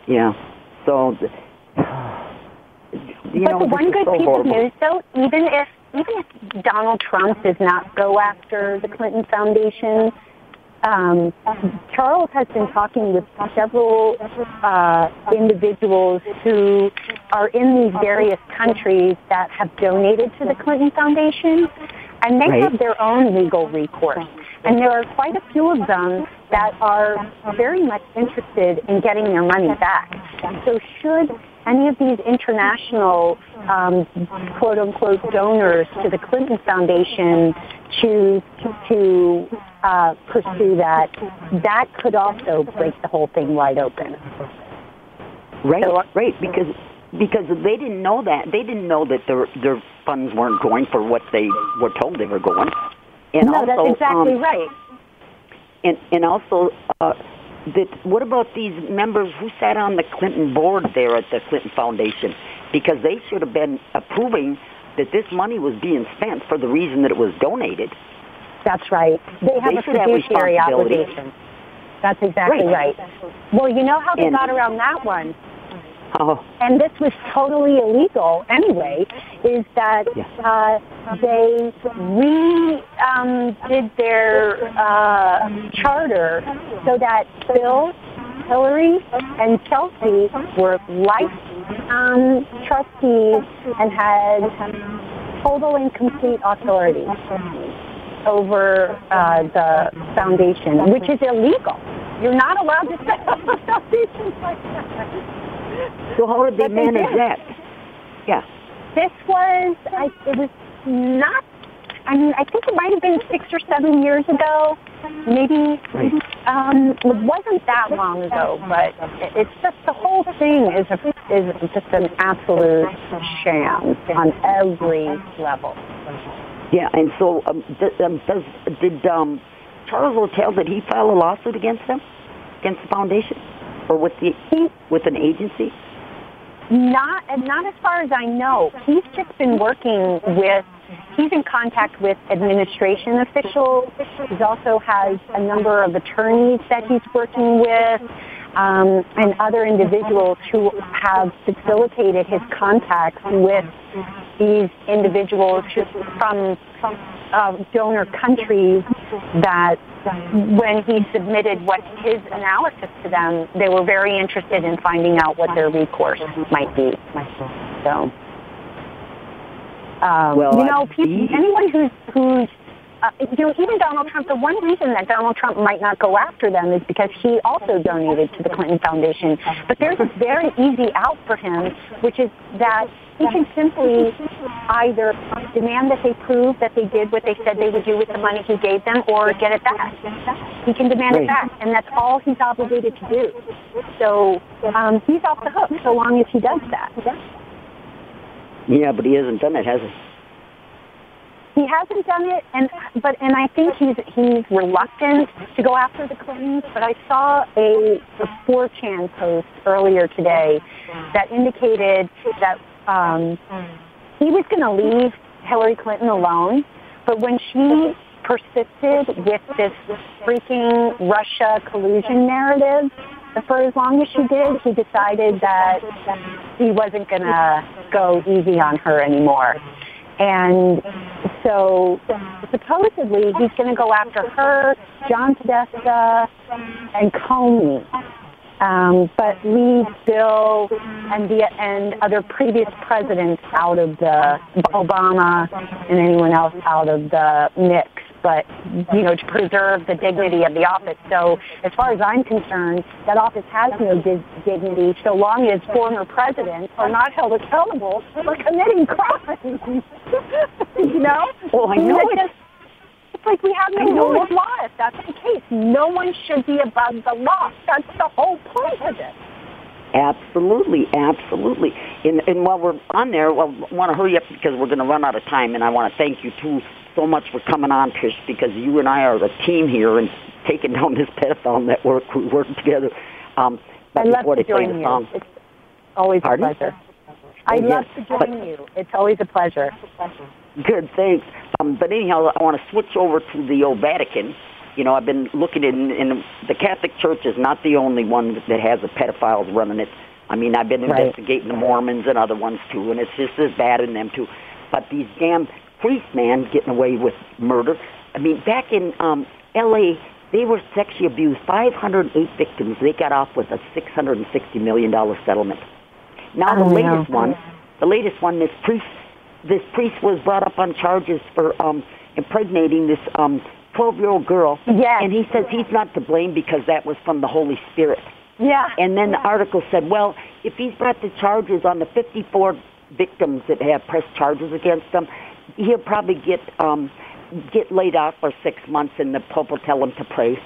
Yeah. So. You but know, the one good so piece horrible. of news, though, even if even if Donald Trump does not go after the Clinton Foundation, um, Charles has been talking with several uh, individuals who are in these various countries that have donated to the Clinton Foundation, and they Right. have their own legal recourse. And there are quite a few of them that are very much interested in getting their money back. So should any of these international um, quote unquote donors to the Clinton Foundation choose to uh, pursue that, that could also break the whole thing wide open. Right, So- right, because because they didn't know that they didn't know that their their funds weren't going for what they were told they were going. And no, also, that's exactly um, right. And and also, uh, that what about these members who sat on the Clinton board there at the Clinton Foundation? Because they should have been approving that this money was being spent for the reason that it was donated. That's right. They have They a should have fiduciary obligation. That's exactly Right. right. Well, you know how they And- got around that one? Oh, and this was totally illegal anyway, is that Yeah. uh, they re um, did their uh, charter so that Bill, Hillary, and Chelsea were life um, trustees and had total and complete authority over uh, the foundation, which is illegal. You're not allowed to set up a foundation like that. So how did they But they manage did. that? Yeah. This was, I, it was not, I mean, I think it might have been six or seven years ago. Maybe, Right. um, it wasn't that long ago, but it's just, the whole thing is, a, is just an absolute sham on every level. Yeah, and so um, th- um, does did um, Charles Ortel did he file a lawsuit against them, against the foundation, or with the He, with an agency? Not, not as far as I know. He's just been working with. He's in contact with administration officials. He also has a number of attorneys that he's working with, um, and other individuals who have facilitated his contacts with these individuals who, from uh, donor countries that when he submitted what his analysis to them, they were very interested in finding out what their recourse might be. So, um, Well, you know, people, anyone who's who's uh, you know, even Donald Trump, the one reason that Donald Trump might not go after them is because he also donated to the Clinton Foundation. But there's a very easy out for him, which is that he can simply either demand that they prove that they did what they said they would do with the money he gave them or get it back. He can demand Right. it back, and that's all he's obligated to do. So um, he's off the hook so long as he does that. Yeah, but he hasn't done it, has he? he hasn't done it, and but and I think he's he's reluctant to go after the Clintons. But I saw a, a 4chan post earlier today that indicated that um, he was going to leave Hillary Clinton alone, but when she persisted with this freaking Russia collusion narrative, for as long as she did, he decided that he wasn't going to go easy on her anymore. And so supposedly he's going to go after her, John Podesta, and Comey. Um, but leave Bill and the and other previous presidents out of the Obama and anyone else out of the mix but you know to preserve the dignity of the office. So as far as I'm concerned, that office has no di- dignity so long as former presidents are not held accountable for committing crimes. you know? Oh, I know it. It's like we have no rule of law if that's the case. No one should be above the law. That's the whole point of it. Absolutely, absolutely. And, and while we're on there, well, I want to hurry up because we're going to run out of time, and I want to thank you too so much for coming on, Trish, because you and I are a team here and taking down this pedophile network. We work together. Um, but I love to join you. Song, it's always Pardon? a pleasure. I love to join but, you. It's always a pleasure. Good, thanks. Um, but anyhow, I want to switch over to the old Vatican. You know, I've been looking in, in the Catholic Church is not the only one that has the pedophiles running it. I mean, I've been right. investigating the Mormons and other ones too, and it's just as bad in them too. But these damn priest man getting away with murder. I mean, back in um, L.A., they were sexually abused. 508 victims. They got off with a 660 million dollar settlement. Now the latest know. one, the latest one, this priest, this priest was brought up on charges for um, impregnating this um, 12-year-old girl. Yes. And he says he's not to blame because that was from the Holy Spirit. Yeah. And then the article said, well, if he's brought the charges on the 54 victims that have pressed charges against him, he'll probably get um, get laid off for six months, and the Pope will tell him to pray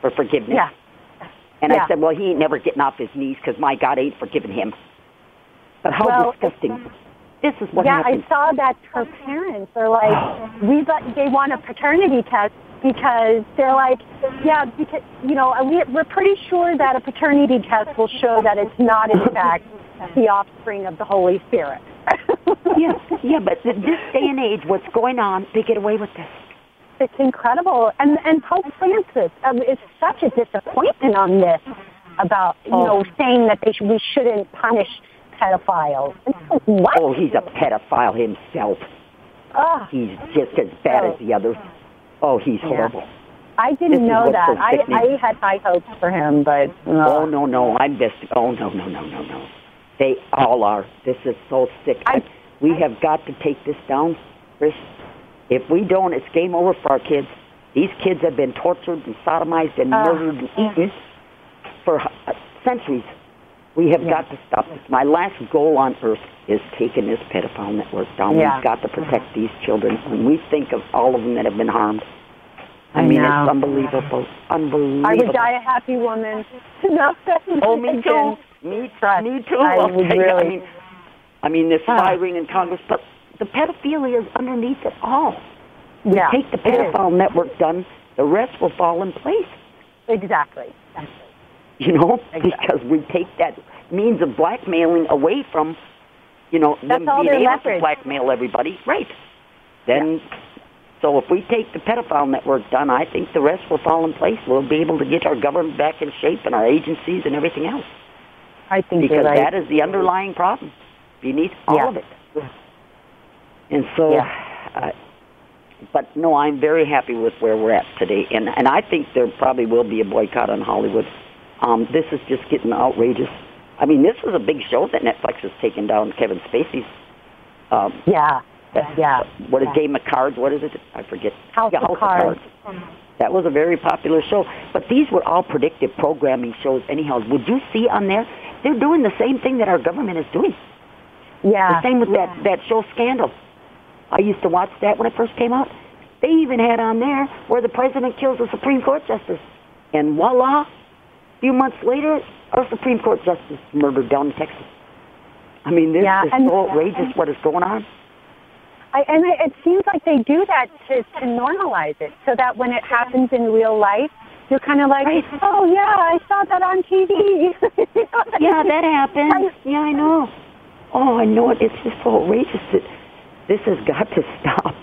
for forgiveness. Yeah. And yeah. I said, well, he ain't never getting off his knees because my God ain't forgiving him. But how well, disgusting! This is what yeah. I saw that her parents are like, we but they want a paternity test because they're like, yeah, because you know we, we're pretty sure that a paternity test will show that it's not in fact the offspring of the Holy Spirit. yeah, yeah, but this day and age, what's going on, they get away with this. It's incredible, and and Pope Francis um, is such a disappointment on this about you oh. know saying that they sh- we shouldn't punish pedophiles. Like, what? Oh, he's a pedophile himself. Oh, He's just as bad Oh. as the others. Oh, he's Yeah. horrible. I didn't is know that. so I. I had high hopes for him, but uh, Oh no, no, I'm best. Oh no, no, no, no, no. They all are. This is so sick. I- we have got to take this down, Chris. If we don't, it's game over for our kids. These kids have been tortured and sodomized and Uh, murdered and eaten for uh, centuries. We have Yeah. got to stop this. My last goal on earth is taking this pedophile network down. Yeah. We've got to protect these children. When we think of all of them that have been harmed, I, I mean, know. it's unbelievable. Unbelievable. I would die a happy woman. no, Oh, me too. Me, Trust. me too. I would you. I really- mean, I mean, there's firing in Congress, but the pedophilia is underneath it all. Yeah, Take the pedophile network done, the rest will fall in place. Exactly. You know, because we take that means of blackmailing away from, you know, them That's all being able to blackmail everybody. Right. Then, so if we take the pedophile network done, I think the rest will fall in place. We'll be able to get our government back in shape and our agencies and everything else. I think because right. that is the underlying problem beneath all Yeah. of it. And so, Yeah. uh, but no, I'm very happy with where we're at today, and and I think there probably will be a boycott on Hollywood. Um, this is just getting outrageous. I mean, this was a big show that Netflix has taken down Kevin Spacey's. Um, yeah. Yeah. What is Yeah. Game of Cards? What is it? I forget. House yeah, of Cards. That was a very popular show. But these were all predictive programming shows anyhow. Would you see on there? They're doing the same thing that our government is doing. Yeah. The same with that, that show Scandal. I used to watch that when it first came out. They even had on there where the president kills a Supreme Court justice. And voila, a few months later, our Supreme Court justice murdered down in Texas. I mean, this Yeah, is and- so outrageous what is going on. I, and it, it seems like they do that to, to normalize it, so that when it happens in real life, you're kind of like, Right. oh yeah, I saw that on TV. Yeah, that happens. Yeah, I know. Oh, I know it. It's just so outrageous that this has got to stop.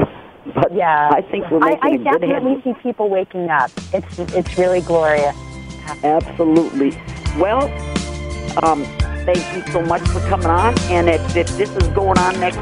But Yeah, I think we're I, making I good definitely see people waking up. It's it's really glorious. Absolutely. Well, um, thank you so much for coming on. And if, if this is going on next